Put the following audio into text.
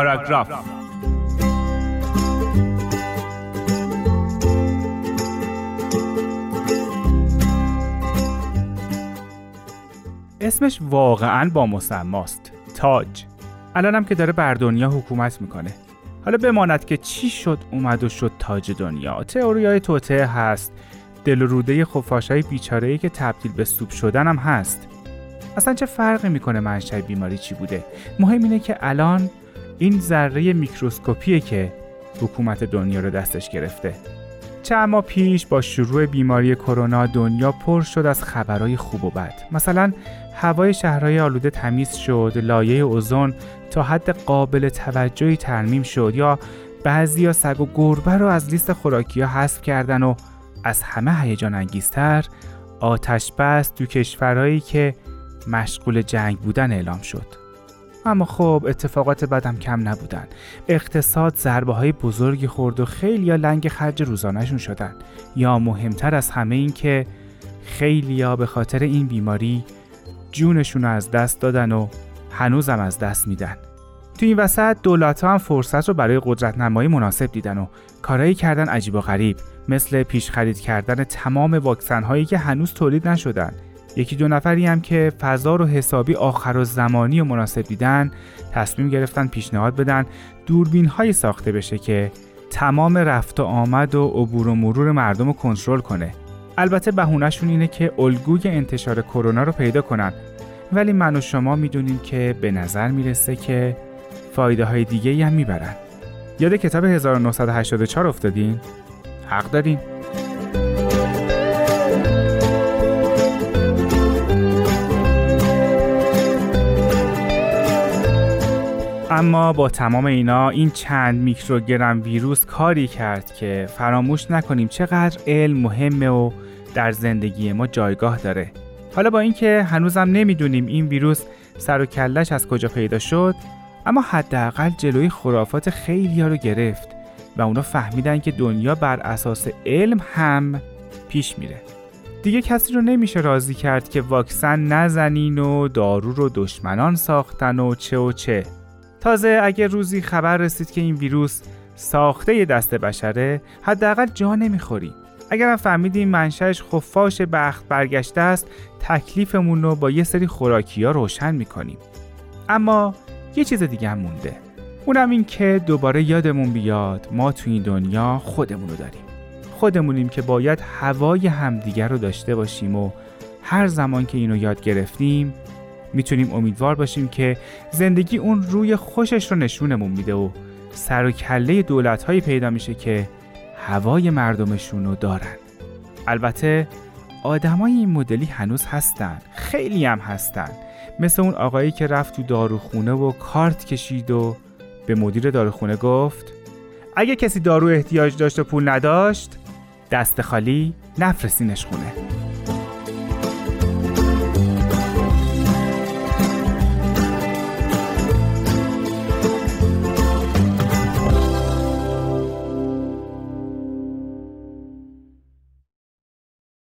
پاراگراف. اسمش واقعا با مسماست. تاج. الانم که داره بر دنیا حکومت می‌کنه. حالا بماند که چی شد اومد و شد تاج دنیا. تئوریای توته هست. دل روده خفاشای بیچاره که تبدیل به سوپ شدن هم هست. اصلا چه فرقی می‌کنه منشأ بیماری چی بوده؟ مهم اینه که الان این ذره میکروسکوپیه که حکومت دنیا رو دستش گرفته. چند ماه پیش با شروع بیماری کرونا دنیا پر شد از خبرهای خوب و بد. مثلا هوای شهرهای آلوده تمیز شد لایه اوزون تا حد قابل توجهی ترمیم شد یا بعضی سگ و گربه رو از لیست خوراکی حذف کردن و از همه هیجان انگیزتر آتش بس تو کشورهایی که مشغول جنگ بودن اعلام شد. اما خب اتفاقات بدم کم نبودن. اقتصاد ضربه های بزرگی خورد و خیلی یا لنگ خرج روزانهشون شدن. یا مهمتر از همه این که خیلی به خاطر این بیماری جونشون از دست دادن و هنوزم از دست میدن. تو این وسط دولت هم فرصت رو برای قدرت نمایی مناسب دیدن و کارایی کردن عجیب و غریب مثل پیش خرید کردن تمام واکسن هایی که هنوز تولید نشدن. یکی دو نفری هم که فضا رو حسابی آخر و زمانی و مناسب دیدن تصمیم گرفتن پیشنهاد بدن دوربین های ساخته بشه که تمام رفت و آمد و عبور و مرور مردم رو کنترل کنه البته بهونهشون اینه که الگوی انتشار کرونا رو پیدا کنن ولی من و شما می‌دونیم که به نظر می‌رسه که فایده های دیگه هم می‌برن یاد کتاب 1984 افتادین؟ حق دارین؟ اما با تمام اینا این چند میکروگرم ویروس کاری کرد که فراموش نکنیم چقدر علم مهمه و در زندگی ما جایگاه داره. حالا با اینکه هنوزم نمی‌دونیم این ویروس سر و کلش از کجا پیدا شد اما حداقل جلوی خرافات خیلی ها رو گرفت و اونا فهمیدن که دنیا بر اساس علم هم پیش میره. دیگه کسی رو نمیشه راضی کرد که واکسن نزنین و دارو رو دشمنان ساختن و چه و چه. تازه اگر روزی خبر رسید که این ویروس ساخته دست بشره حداقل جا نمی‌خوریم اگر فهمیدیم منشأش خفاش بخت برگشته است تکلیفمون رو با یه سری خوراکی ها روشن می‌کنیم. اما یه چیز دیگه هم مونده. اونم این که دوباره یادمون بیاد ما تو این دنیا خودمونو داریم. خودمونیم که باید هوای همدیگر رو داشته باشیم و هر زمان که اینو یاد گرفتیم می‌تونیم امیدوار باشیم که زندگی اون روی خوشش رو نشونمون میده و سر و کله دولت هایی پیدا میشه که هوای مردمشون رو دارن. البته آدمای این مدلی هنوز هستن خیلی هم هستن. مثل اون آقایی که رفت تو داروخونه و کارت کشید و به مدیر داروخونه گفت اگه کسی دارو احتیاج داشت و پول نداشت دست خالی نفرسینش خونه.